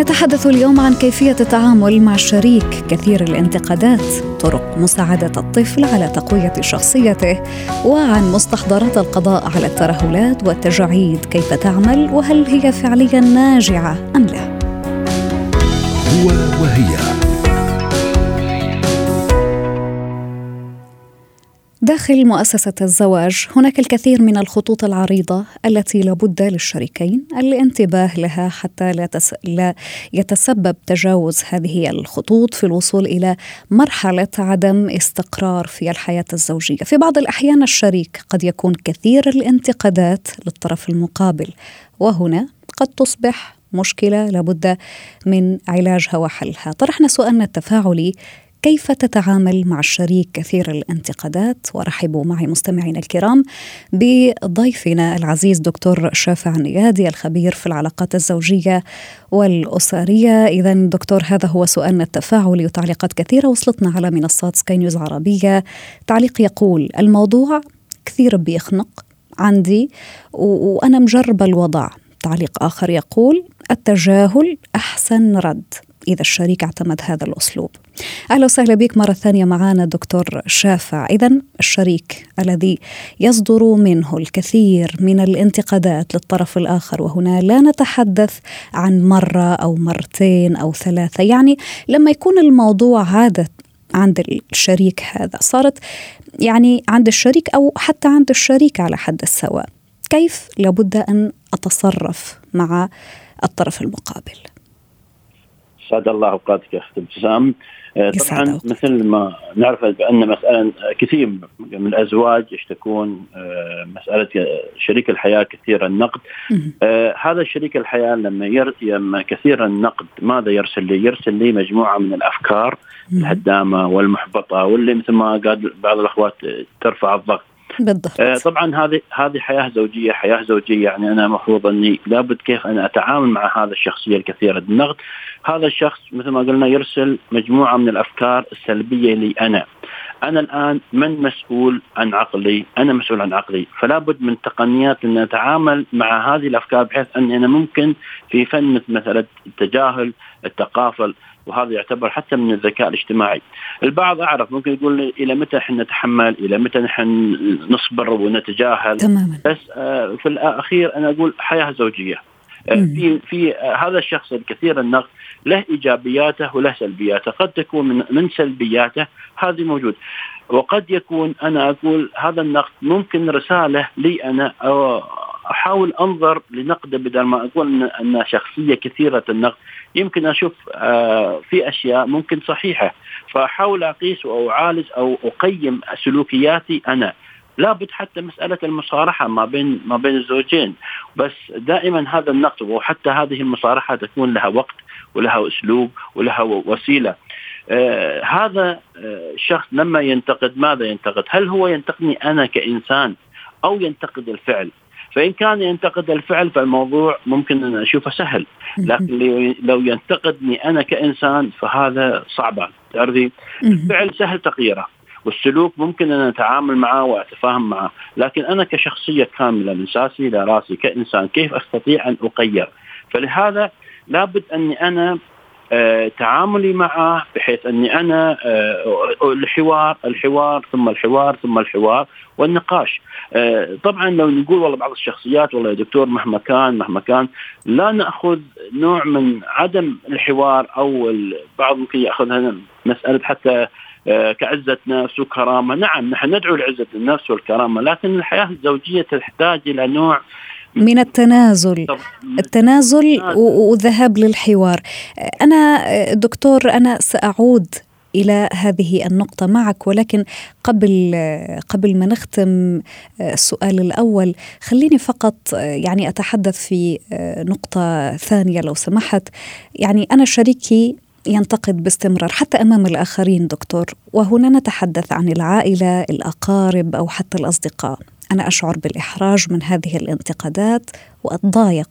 نتحدث اليوم عن كيفية التعامل مع الشريك كثير الانتقادات، طرق مساعدة الطفل على تقوية شخصيته، وعن مستحضرات القضاء على الترهلات والتجاعيد كيف تعمل وهل هي فعليا ناجعة أم لا. هو وهي داخل مؤسسة الزواج هناك الكثير من الخطوط العريضة التي لابد للشريكين الانتباه لها حتى لا, تس... لا يتسبب تجاوز هذه الخطوط في الوصول إلى مرحلة عدم استقرار في الحياة الزوجية. في بعض الأحيان الشريك قد يكون كثير الانتقادات للطرف المقابل وهنا قد تصبح مشكلة لابد من علاجها وحلها. طرحنا سؤالنا التفاعلي كيف تتعامل مع الشريك كثير الانتقادات؟ ورحبوا معي مستمعينا الكرام بضيفنا العزيز دكتور شافع النيادي الخبير في العلاقات الزوجية والأسرية. اذا دكتور هذا هو سؤالنا التفاعلي وتعليقات كثيرة. وصلتنا على منصات سكاي نيوز عربية. تعليق يقول الموضوع كثير بيخنق عندي وأنا مجربة الوضع. تعليق آخر يقول التجاهل أحسن رد. إذا الشريك اعتمد هذا الأسلوب. أهلا وسهلا بك مرة ثانية معنا دكتور شافع. إذا الشريك الذي يصدر منه الكثير من الانتقادات للطرف الآخر وهنا لا نتحدث عن مرة أو مرتين أو ثلاثة. يعني لما يكون الموضوع عادة عند الشريك هذا صارت يعني عند الشريك أو حتى عند الشريك على حد السواء كيف لابد أن أتصرف مع الطرف المقابل؟ سعد الله أوقاتك يا اخت ابتسام آه، طبعا مثل ما نعرف بأن مسألة كثير من الأزواج يشتكون آه، مسألة شريك الحياة كثير النقد. آه هذا شريك الحياة لما يرتي كثير النقد ماذا يرسل لي؟ يرسل لي مجموعة من الأفكار الهدامة والمحبطة واللي مثل ما قال بعض الأخوات ترفع الضغط. بالضبط. آه طبعا هذه هذه حياة زوجية حياة زوجية. يعني أنا المفروض أني لابد كيف أنا أتعامل مع هذا الشخصية الكثيرة. النقد هذا الشخص مثل ما قلنا يرسل مجموعة من الأفكار السلبية لي أنا. أنا الآن من مسؤول عن عقلي؟ أنا مسؤول عن عقلي، فلا بد من تقنيات أن أتعامل مع هذه الأفكار بحيث أني أنا ممكن في فن مثل التجاهل، التقافل، وهذا يعتبر حتى من الذكاء الاجتماعي. البعض أعرف ممكن يقول لي إلى متى إحنا نتحمل؟ إلى متى نحن نصبر ونتجاهل؟ تماما بس آه في الأخير أنا أقول حياة زوجية. آه في في آه هذا الشخص الكثير النقد له إيجابياته وله سلبياته، قد تكون من من سلبياته هذه موجود. وقد يكون أنا أقول هذا النقد ممكن رسالة لي أنا أحاول أنظر لنقده بدل ما أقول ان شخصية كثيرة النقد. يمكن أشوف آه، في أشياء ممكن صحيحة. فأحاول أقيس أو اعالج أو أقيم سلوكياتي أنا. لابد حتى مسألة المصارحة ما بين ما بين الزوجين. بس دائما هذا النقد وحتى هذه المصارحة تكون لها وقت ولها أسلوب ولها وسيلة. آه هذا الشخص آه لما ينتقد ماذا ينتقد؟ هل هو ينتقدني أنا كإنسان أو ينتقد الفعل؟ فإن كان ينتقد الفعل فالموضوع ممكن أن أشوفه سهل. لكن لو ينتقدني أنا كإنسان فهذا صعب تعرفي؟ الفعل سهل تغييره والسلوك ممكن أن أتعامل معه وأتفاهم معه. لكن أنا كشخصية كاملة من ساسي إلى راسي كإنسان كيف أستطيع أن أغير فلهذا لابد أني أنا آه تعاملي معه بحيث أني أنا آه الحوار الحوار ثم الحوار ثم الحوار والنقاش. آه طبعا لو نقول والله بعض الشخصيات والله يا دكتور مهما كان مهما كان لا نأخذ نوع من عدم الحوار أو البعض ممكن ياخذها مسألة حتى آه، كعزة نفس وكرامة. نعم نحن ندعو لعزة النفس والكرامة لكن الحياة الزوجية تحتاج إلى نوع من التنازل. التنازل والذهاب للحوار. أنا دكتور أنا سأعود إلى هذه النقطة معك ولكن قبل قبل ما نختم السؤال الأول خليني فقط يعني أتحدث في نقطة ثانية لو سمحت. يعني أنا شريكي ينتقد باستمرار حتى أمام الآخرين دكتور وهنا نتحدث عن العائلة الأقارب أو حتى الأصدقاء. أنا أشعر بالإحراج من هذه الانتقادات واتضايق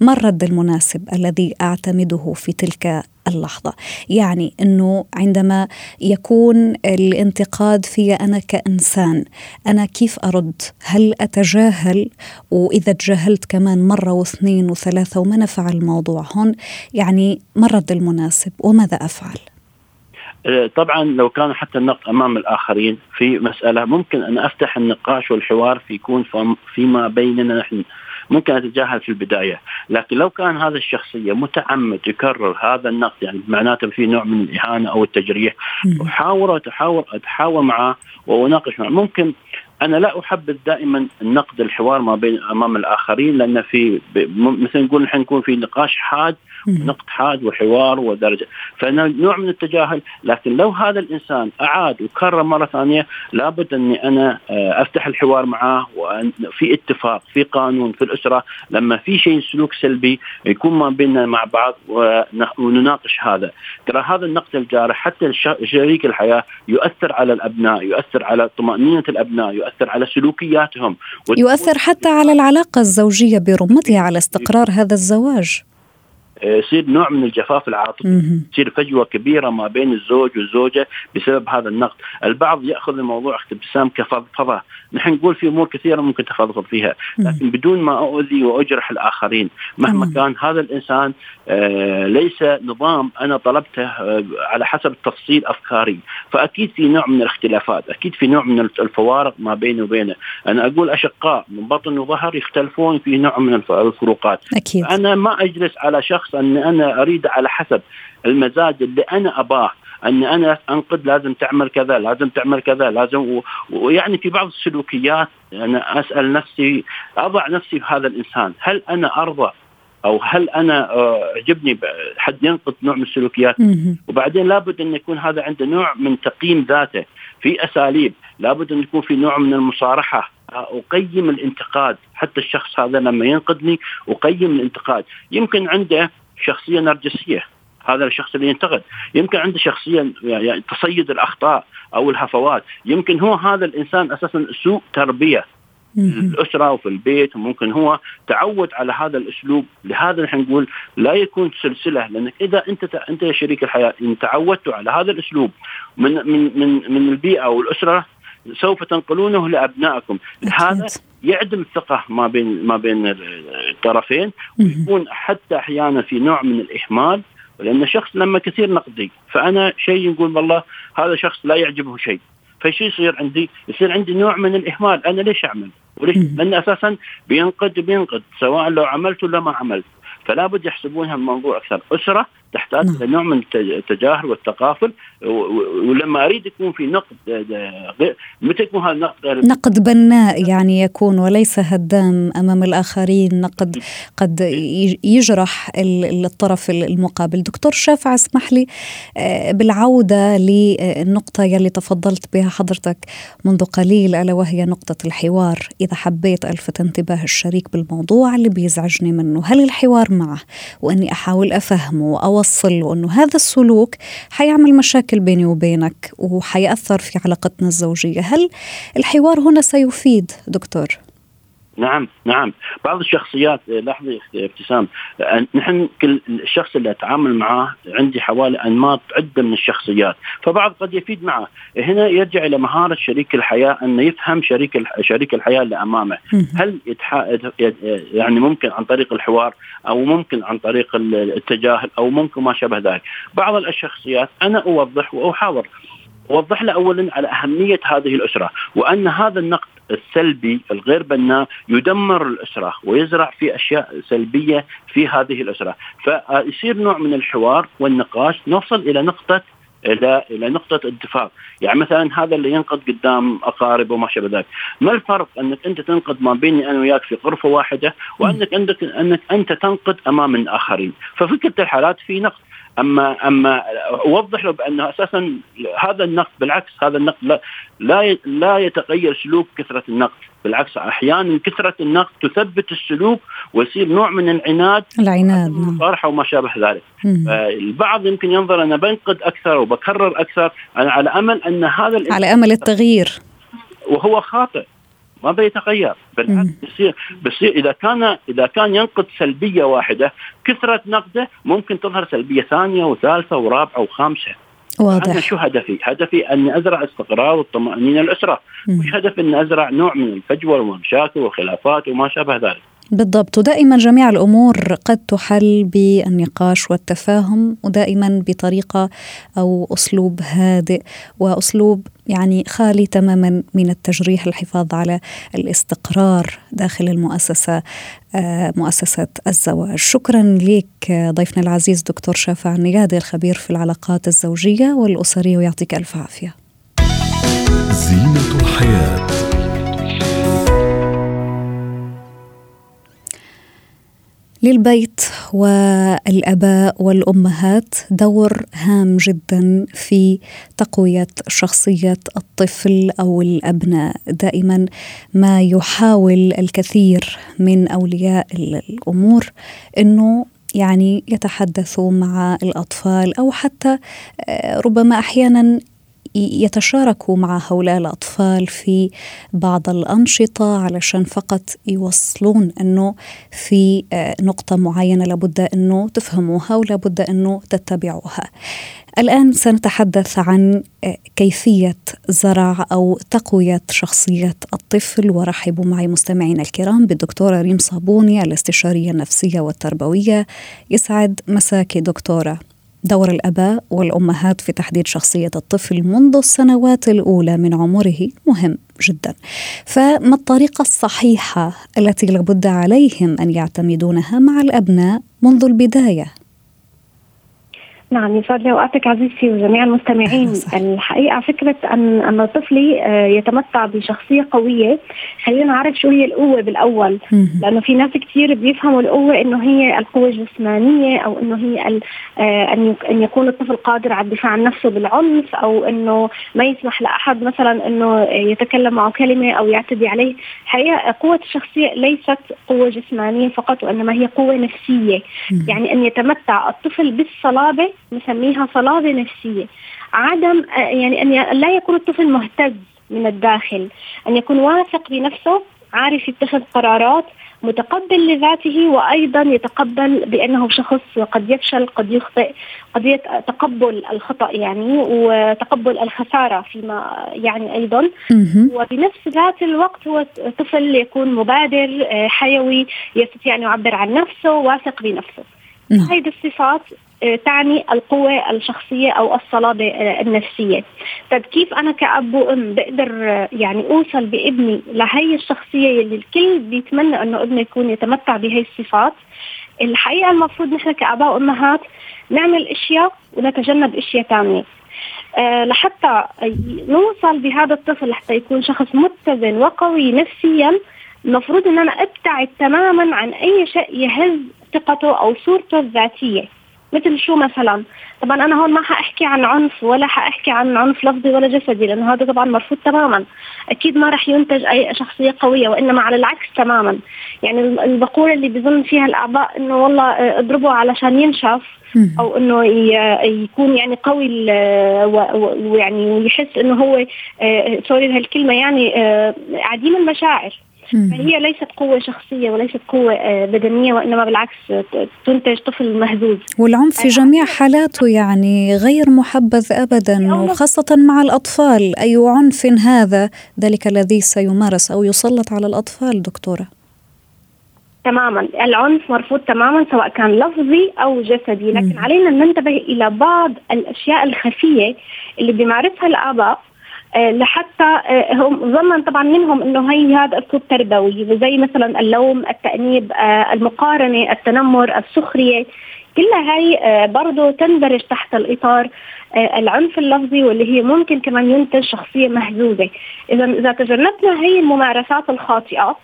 ما الرد المناسب الذي أعتمده في تلك اللحظة؟ يعني إنه عندما يكون الانتقاد في أنا كإنسان أنا كيف أرد؟ هل أتجاهل؟ وإذا تجاهلت كمان مرة واثنين وثلاثة وما نفع الموضوع هون يعني ما الرد المناسب وماذا أفعل؟ أه، طبعا لو كان حتى النقد أمام الآخرين في مسألة ممكن أن أفتح النقاش والحوار في يكون فيما بيننا نحن. ممكن أتجاهل في البداية، لكن لو كان هذا الشخصية متعمد يكرر هذا النقد يعني معناته في نوع من الإهانة أو التجريح احاور أتحاور اتحاور معه وأناقش معه، ممكن أنا لا أحبذ دائما النقد الحوار ما بين أمام الآخرين لأن في مثل نقول نحن نكون في نقاش حاد نقد حاد وحوار ودرجة. فنوع من التجاهل لكن لو هذا الإنسان أعاد وكرر مرة ثانية لابد أني أنا آه، أفتح الحوار معه وفي اتفاق في قانون في الأسرة. لما في شيء سلوك سلبي يكون ما بيننا مع بعض ونناقش هذا. ترى هذا النقد الجارح حتى شريك الحياة يؤثر على الأبناء يؤثر على طمأنينة الأبناء يؤثر على سلوكياتهم. يؤثر حتى على العلاقة الزوجية برمتها على استقرار هذا الزواج. يصير نوع من الجفاف العاطفي. يصير فجوة كبيرة ما بين الزوج والزوجة بسبب هذا النقد. البعض يأخذ الموضوع ابتسام كفضفضة. نحن نقول في أمور كثيرة ممكن تفضفض فيها لكن بدون ما أؤذي وأجرح الآخرين. مهما كان هذا الإنسان آه ليس نظام أنا طلبته آه على حسب تفصيل أفكاري. فأكيد في نوع من الاختلافات أكيد في نوع من الفوارق ما بيني وبينه. أنا أقول أشقاء من بطن وظهر يختلفون في نوع من الفروقات. أكيد. أنا ما أجلس على شخص الشخص أن أنا أريد على حسب المزاج اللي أنا أباه اني أنا أنقد لازم تعمل كذا لازم تعمل كذا لازم ويعني في بعض السلوكيات أنا أسأل نفسي أضع نفسي في هذا الإنسان هل أنا أرضى؟ أو هل أنا آه، عجبني حد ينقد نوع من السلوكيات؟ وبعدين لابد أن يكون هذا عنده نوع من تقييم ذاته في أساليب لابد أن يكون في نوع من المصارحة. أقيم الانتقاد. حتى الشخص هذا لما ينقدني أقيم الانتقاد. يمكن عنده شخصية نرجسية. هذا الشخص اللي ينتقد. يمكن عنده شخصية يعني تصيد الأخطاء أو الهفوات. يمكن هو هذا الإنسان أساسا سوء تربية. الأسرة وفي البيت. وممكن هو تعود على هذا الأسلوب. لهذا نحن نقول لا يكون سلسلة. لأنك إذا أنت أنت يا شريك الحياة إن تعودتوا على هذا الأسلوب من من من من البيئة والأسرة سوف تنقلونه لأبنائكم. هذا يعدم الثقة ما بين ما بين الطرفين ويكون حتى أحيانا في نوع من الإهمال لأن الشخص لما كثير نقدي فأنا شيء نقول والله هذا شخص لا يعجبه شيء. فشو يصير عندي؟ يصير عندي نوع من الإهمال. أنا ليش أعمل؟ وليش؟ لأن أساسا بينقد بينقد سواء لو عملت ولا ما عملت. فلا بد يحسبونها الموضوع أكثر أسرة تحتاج نعم. إلى نوع من التجاهل والتقافل ولما أريد يكون في نقد متى يكون هذا النقد نقد بناء يعني يكون وليس هدام أمام الآخرين نقد قد يجرح الطرف المقابل. دكتور شافع اسمح لي آه، بالعودة للنقطة يلي تفضلت بها حضرتك منذ قليل ألا وهي نقطة الحوار. إذا حبيت ألفت انتباه الشريك بالموضوع اللي بيزعجني منه هل الحوار معه؟ وأني أحاول أفهمه أو اوصل له انه هذا السلوك حيعمل مشاكل بيني وبينك وحيأثر في علاقتنا الزوجية، هل الحوار هنا سيفيد دكتور؟ نعم نعم. بعض الشخصيات آه، لحظة ابتسام آه، نحن كل الشخص اللي أتعامل معه عندي حوالي أنماط عدة من الشخصيات فبعض قد يفيد معه. هنا يرجع إلى مهارة شريك الحياة أنه يفهم شريك شريك الحياة اللي أمامه. هل يتح... يعني ممكن عن طريق الحوار أو ممكن عن طريق التجاهل أو ممكن ما شابه ذلك. بعض الشخصيات أنا أوضح وأحاور وضح له اولا على أهمية هذه الأسرة وأن هذا النقد السلبي الغير بناء يدمر الأسرة ويزرع في أشياء سلبية في هذه الأسرة، فيصير نوع من الحوار والنقاش نوصل إلى نقطة إلى إلى نقطة اتفاق، يعني مثلا هذا اللي ينقض قدام اقاربه وما شابه ذلك، ما الفرق أنك أنت تنقض ما بيني أنا وياك في غرفة واحدة وأنك عندك أنك أنت تنقض أمام الآخرين، كلتا الحالات في نقد، أما أما أوضح له بأنه أساسا هذا النقد بالعكس هذا النقد لا لا لا يتغير سلوك كثرة النقد بالعكس أحيانا كثرة النقد تثبت السلوك ويصير نوع من العناد العناد نعم. فرحه وما شابه ذلك. البعض يمكن ينظر أنا بنقد أكثر وبكرر أكثر أنا على أمل أن هذا على أمل التغيير. وهو خاطئ. ما بيتغير. بالعكس بصير بصير إذا كان إذا كان ينقد سلبية واحدة كثرة نقده ممكن تظهر سلبية ثانية وثالثة ورابعة وخامسة. واضح. أنا شو هدفي؟ هدفي أني أزرع استقرار والطمأنينة الأسرة. مش هدف أني أزرع نوع من الفجوة والمشاكل والخلافات وما شابه ذلك. بالضبط ودائما جميع الأمور قد تحل بالنقاش والتفاهم ودائما بطريقة أو أسلوب هادئ وأسلوب يعني خالي تماما من التجريح الحفاظ على الاستقرار داخل المؤسسة آه، مؤسسة الزواج. شكرا لك ضيفنا العزيز دكتور شافع النيادي الخبير في العلاقات الزوجية والأسرية ويعطيك ألف عافية. زينة الحياة للبيت والآباء والأمهات. دور هام جدا في تقوية شخصية الطفل أو الأبناء. دائما ما يحاول الكثير من أولياء الأمور إنه يعني يتحدثوا مع الأطفال أو حتى آه، ربما أحيانا يتشاركوا مع هؤلاء الأطفال في بعض الأنشطة علشان فقط يوصلون أنه في آه، نقطة معينة لابد أنه تفهموها ولابد أنه تتبعوها. الآن سنتحدث عن آه، كيفية زرع أو تقوية شخصية الطفل. ورحبوا معي مستمعينا الكرام بالدكتورة ريم صابوني الاستشارية النفسية والتربوية. يسعد مساك دكتورة. دور الأباء والأمهات في تحديد شخصية الطفل منذ السنوات الأولى من عمره. مهم جدا. فما الطريقة الصحيحة التي لابد عليهم أن يعتمدونها مع الأبناء منذ البداية؟ نعم يسعد لي اوقاتك عزيزتي وجميع المستمعين. الحقيقة فكرة أن أن طفلي آه، يتمتع بشخصية قوية خلينا نعرف شو هي القوة بالأول. لأنه في ناس كثير بيفهموا القوة إنه هي القوة الجسمانية أو إنه هي آه، أن أن يكون الطفل قادر على الدفاع عن نفسه بالعنف أو إنه ما يسمح لأحد مثلا إنه يتكلم معه كلمة أو يعتدي عليه. الحقيقة قوة الشخصية ليست قوة جسمانية فقط وإنما هي قوة نفسية. يعني أن يتمتع الطفل بالصلابة نسميها صلابة نفسية. عدم يعني أن لا يكون الطفل مهتز من الداخل. أن يكون واثق بنفسه عارف يتخذ قرارات متقبل لذاته وأيضا يتقبل بأنه شخص قد يفشل قد يخطئ قضيه تقبل الخطأ يعني وتقبل الخسارة فيما يعني أيضا. وبنفس ذات الوقت هو طفل يكون مبادر حيوي يستطيع ان يعبر عن نفسه واثق بنفسه. نعم. هذه الصفات آه، تعني القوة الشخصية أو الصلابة آه، النفسية. طيب كيف أنا كأب وأم بقدر آه، يعني أوصل بابني لهي الشخصية اللي الكل بيتمنى أنه ابنه يكون يتمتع بهي الصفات؟ الحقيقة المفروض نحن كآباء وأمهات نعمل أشياء ونتجنب أشياء ثانية أه لحتى نوصل بهذا الطفل حتى يكون شخص متزن وقوي نفسيا المفروض إن أنا أبتعد تماما عن أي شيء يهز ثقته أو صورته الذاتية. مثل شو مثلا؟ طبعا أنا هون ما حأحكي عن عنف ولا حأحكي عن عنف لفظي ولا جسدي لأنه هذا طبعا مرفوض تماما. أكيد ما رح ينتج أي شخصية قوية وإنما على العكس تماما. يعني البقوله اللي بظن فيها الاباء إنه والله آه، اضربه علشان ينشف أو إنه يكون يعني قوي ويعني ويحس إنه هو آه، سوري بهالكلمه يعني آه، عديم المشاعر. فهي ليست قوة شخصية وليست قوة آه، بدنية وإنما بالعكس تنتج طفل مهزوز. والعنف في جميع حالاته يعني غير محبذ أبدا وخاصة مع الأطفال. أي عنف هذا؟ ذلك الذي سيمارس أو يسلط على الأطفال دكتورة. تماما. العنف مرفوض تماما سواء كان لفظي أو جسدي. لكن علينا ان ننتبه إلى بعض الأشياء الخفية اللي بيمارسها الآباء لحتى آه، هم ظنا طبعا منهم إنه هي هذا اسلوب تربوي زي مثلا اللوم، التأنيب، آه، المقارنة، التنمر، السخرية، كلها هاي برضه تندرج تحت الإطار العنف اللفظي واللي هي ممكن كمان ينتج شخصية مهزوزة. اذا إذا تجنبنا هي الممارسات الخاطئة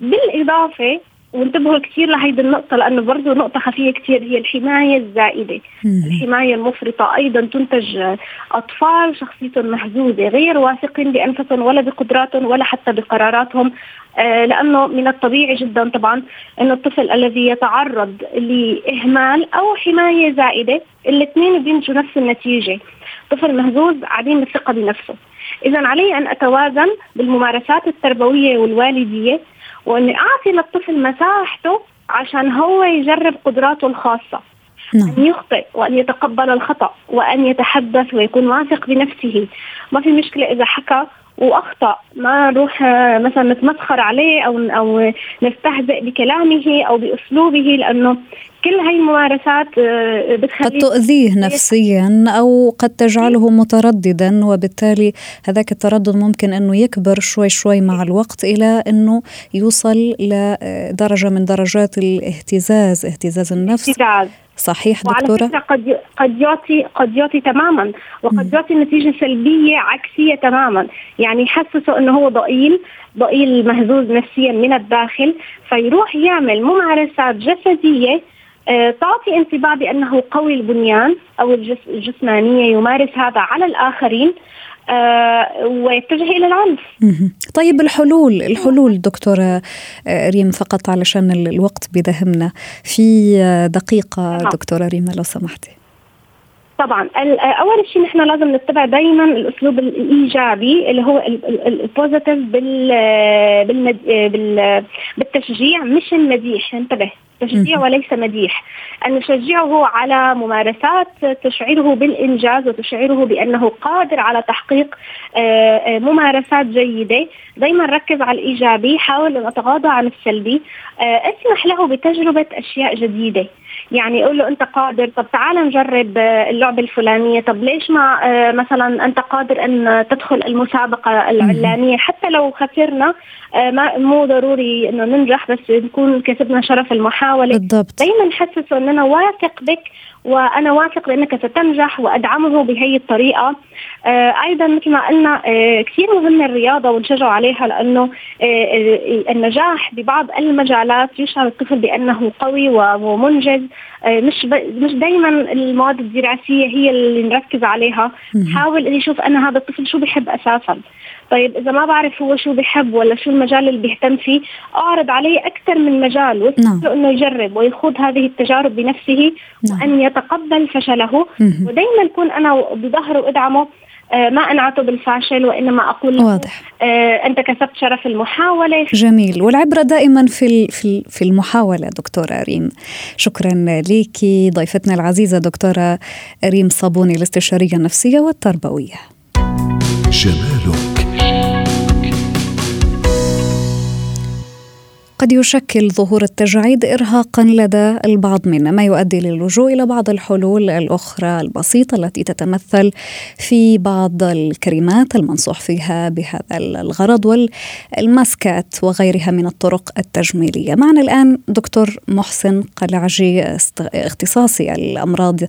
بالإضافة وانتبهوا كثير لهيدي النقطة لأنه برضه نقطة خفية كثير هي الحماية الزائدة. الحماية المفرطة أيضا تنتج أطفال شخصيتهم مهزوزة غير واثقين بأنفسهم ولا بقدراتهم ولا حتى بقراراتهم. آه لأنه من الطبيعي جدا طبعا أن الطفل الذي يتعرض لإهمال أو حماية زائدة الاثنين بينتجوا نفس النتيجة. طفل مهزوز عديم الثقة بنفسه. إذا علي أن أتوازن بالممارسات التربوية والوالدية وأني أعطي للطفل مساحته عشان هو يجرب قدراته الخاصة نعم. أن يخطئ وأن يتقبل الخطأ وأن يتحدث ويكون واثق بنفسه ما في مشكلة إذا حكى وأخطأ. ما نروح مثلا نتمسخر عليه أو أو نستهزئ بكلامه أو بأسلوبه لأنه كل هاي الممارسات آه، بتخليه قد تؤذيه نفسيا أو قد تجعله مترددا وبالتالي هذاك التردد ممكن أنه يكبر شوي شوي مع الوقت إلى أنه يوصل لدرجه من درجات الاهتزاز اهتزاز النفس. اهتزاز صحيح دكتورة؟ وعلى فكرة قد قد يعطي قد يعطي تماما وقد يعطي نتيجة سلبية عكسية تماما. يعني يحسسه إنه هو ضئيل ضئيل مهزوز نفسيا من الداخل فيروح يعمل ممارسات جسدية آه، تعطي انطباع بأنه قوي البنيان أو الجسمانية يمارس هذا على الآخرين. ويتجه إلى العنف. طيب الحلول الحلول دكتورة آه، ريم فقط علشان الوقت بدهمنا في دقيقة نعم. دكتورة ريم لو سمحتي. طبعا. أول شيء نحن لازم نتبع دائما الأسلوب الإيجابي اللي هو البوزيتيف بال بالتشجيع مش المديح. انتبه. تشجيع وليس مديح. أن نشجعه على ممارسات تشعره بالإنجاز وتشعره بأنه قادر على تحقيق آه، آه، ممارسات جيدة. دائما ركز على الإيجابي. حاول أن أتغاضى عن السلبي. آه، اسمح له بتجربة أشياء جديدة. يعني يقول له أنت قادر طب تعال نجرب اللعبة الفلانية. طب ليش ما مثلا أنت قادر أن تدخل المسابقة العلانيه حتى لو خسرنا ما مو ضروري إنه ننجح بس نكون كسبنا شرف المحاولة. بالضبط. دائما نحسسه ان أنا واثق بك وأنا واثق بأنك ستنجح وأدعمه بهي الطريقة. آه أيضا مثل ما قلنا آه كثير مهمه الرياضة ونشجع عليها لأنه آه, النجاح ببعض المجالات يشعر الطفل بأنه قوي ومنجز. مش مش دائما المواد الدراسيه هي اللي نركز عليها. حاول إني أشوف أنا هذا الطفل شو بحب أساسا. طيب إذا ما بعرف هو شو بحب ولا شو المجال اللي بيهتم فيه أعرض عليه أكثر من مجال نعم. إنه يجرب ويخوض هذه التجارب بنفسه نعم. وأن يتقبل فشله. ودائما اكون أنا بظهره وأدعمه آه، ما انعته بالفاشل وإنما أقول له واضح. آه أنت كسبت شرف المحاولة. جميل. والعبرة دائما في في في المحاولة دكتورة ريم. شكرا لك ضيفتنا العزيزة دكتورة ريم صابوني الاستشارية النفسية والتربوية. جمالك. قد يشكل ظهور التجاعيد ارهاقا لدى البعض منا ما يؤدي للجوء إلى بعض الحلول الأخرى البسيطة التي تتمثل في بعض الكريمات المنصوح فيها بهذا الغرض والماسكات وغيرها من الطرق التجميلية. معنا الآن دكتور محسن قلعجي اختصاصي الأمراض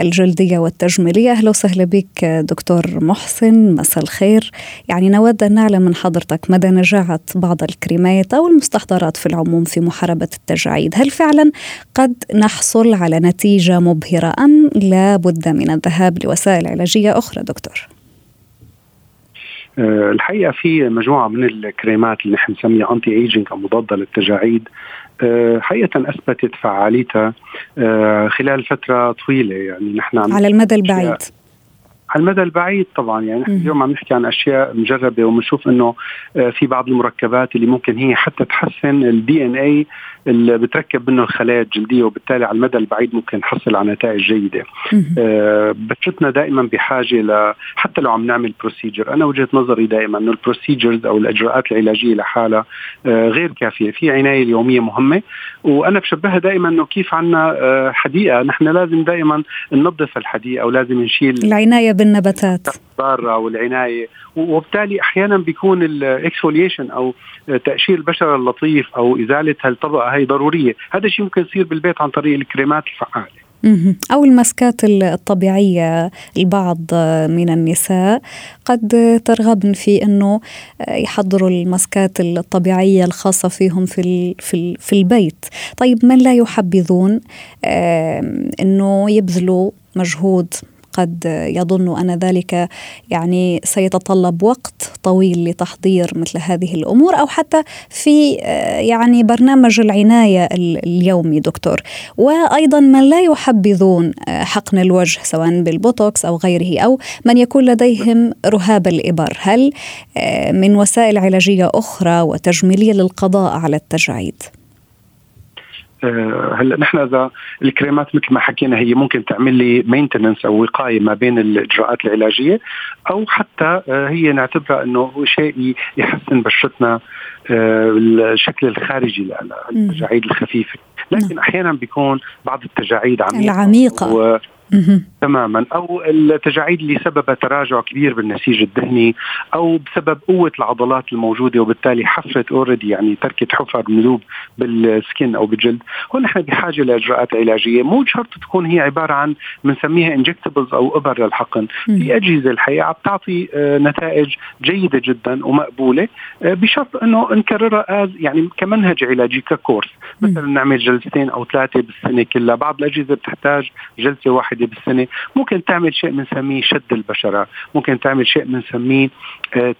الجلدية والتجميلية أهلا وسهلا بك دكتور محسن مساء الخير يعني نود أن نعلم من حضرتك مدى نجاعة بعض الكريمات أو المستحضرات في العموم في محاربة التجاعيد. هل فعلا قد نحصل على نتيجة مبهرة أم لا بد من الذهاب لوسائل علاجية أخرى دكتور؟ آه، الحقيقة في مجموعة من الكريمات اللي نحن نسميها anti-aging أو مضادة للتجاعيد آه، حقيقة أثبتت فعاليتها آه، خلال فترة طويلة. يعني نحن على المدى البعيد. على المدى البعيد طبعا يعني نحن اليوم عم نحكي عن أشياء مجربة وبنشوف إنه في بعض المركبات اللي ممكن هي حتى تحسن ال DNA اللي بتركب منه الخلايا الجلدية وبالتالي على المدى البعيد ممكن نحصل على نتائج جيدة. آه بشرتنا دائما بحاجة ل حتى لو عم نعمل procedure، أنا وجهة نظري دائما إنه ال procedures أو الإجراءات العلاجية لحالها آه غير كافية، في عناية اليومية مهمة وأنا بشبهها دائما إنه كيف عنا آه حديقة، نحن لازم دائما ننظف الحديقة أو لازم نشيل العناية بالنباتات. الضاره والعناية وبالتالي أحيانا بيكون الاكسفوليشن أو تقشير البشرة اللطيف أو إزالة هالطبقة هي ضرورية. هذا الشيء ممكن يصير بالبيت عن طريق الكريمات الفعالة. أو المسكات الطبيعية البعض من النساء قد ترغبن في أنه يحضروا المسكات الطبيعية الخاصة فيهم في, في, في البيت. طيب من لا يحبذون؟ أنه يبذلوا مجهود قد يظن أن ذلك يعني سيتطلب وقت طويل لتحضير مثل هذه الأمور أو حتى في يعني برنامج العناية اليومي دكتور. وأيضا من لا يحبذون حقن الوجه سواء بالبوتوكس أو غيره أو من يكون لديهم رهاب الإبر. هل من وسائل علاجية أخرى وتجميلية للقضاء على التجاعيد؟ آه، هلا نحن إذا الكريمات مثل ما حكينا هي ممكن تعمل لي maintenance أو وقاية ما بين الإجراءات العلاجية أو حتى آه، هي نعتبرها إنه شيء يحسن بشرتنا آه، الشكل الخارجي للتجاعيد الخفيفة. لكن أحيانا بيكون بعض التجاعيد عميقة. العميقة. تماما. أو التجاعيد اللي سببها تراجع كبير بالنسيج الدهني أو بسبب قوة العضلات الموجودة وبالتالي حفرت already يعني تركت حفر مذوب بالسكن أو بالجلد. هون نحن بحاجة لإجراءات علاجية. مو شرط تكون هي عبارة عن بنسميها انجكتبلز أو أبر للحقن. في أجهزة الحقيقة بتعطي آه، نتائج جيدة جدا ومقبولة آه، بشرط إنه نكررها يعني كمنهج علاجي ككورس. مثلا نعمل جلستين أو ثلاثة بالسنة كلها. بعض الأجهزة بتحتاج جلسة واحدة بالسنة ممكن تعمل شيء بنسميه شد البشرة ممكن تعمل شيء بنسميه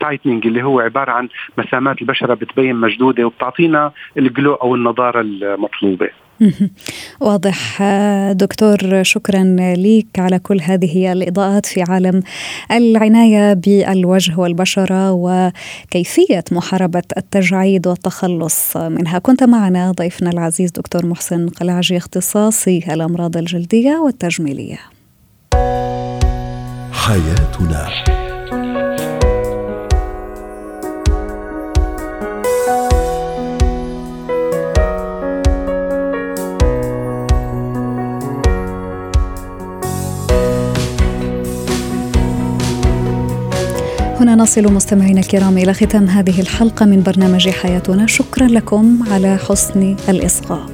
تايتنينج اللي هو عبارة عن مسامات البشرة بتبين مشدوده وبتعطينا الجلو أو النضارة المطلوبة. واضح. دكتور شكرا لك على كل هذه الإضاءات في عالم العناية بالوجه والبشرة وكيفية محاربة التجاعيد والتخلص منها. كنت معنا ضيفنا العزيز دكتور محسن قلعجي اختصاصي الأمراض الجلدية والتجميلية. حياتنا. هنا نصل مستمعينا الكرام إلى ختام هذه الحلقة من برنامج حياتنا. شكرا لكم على حسن الإصغاء.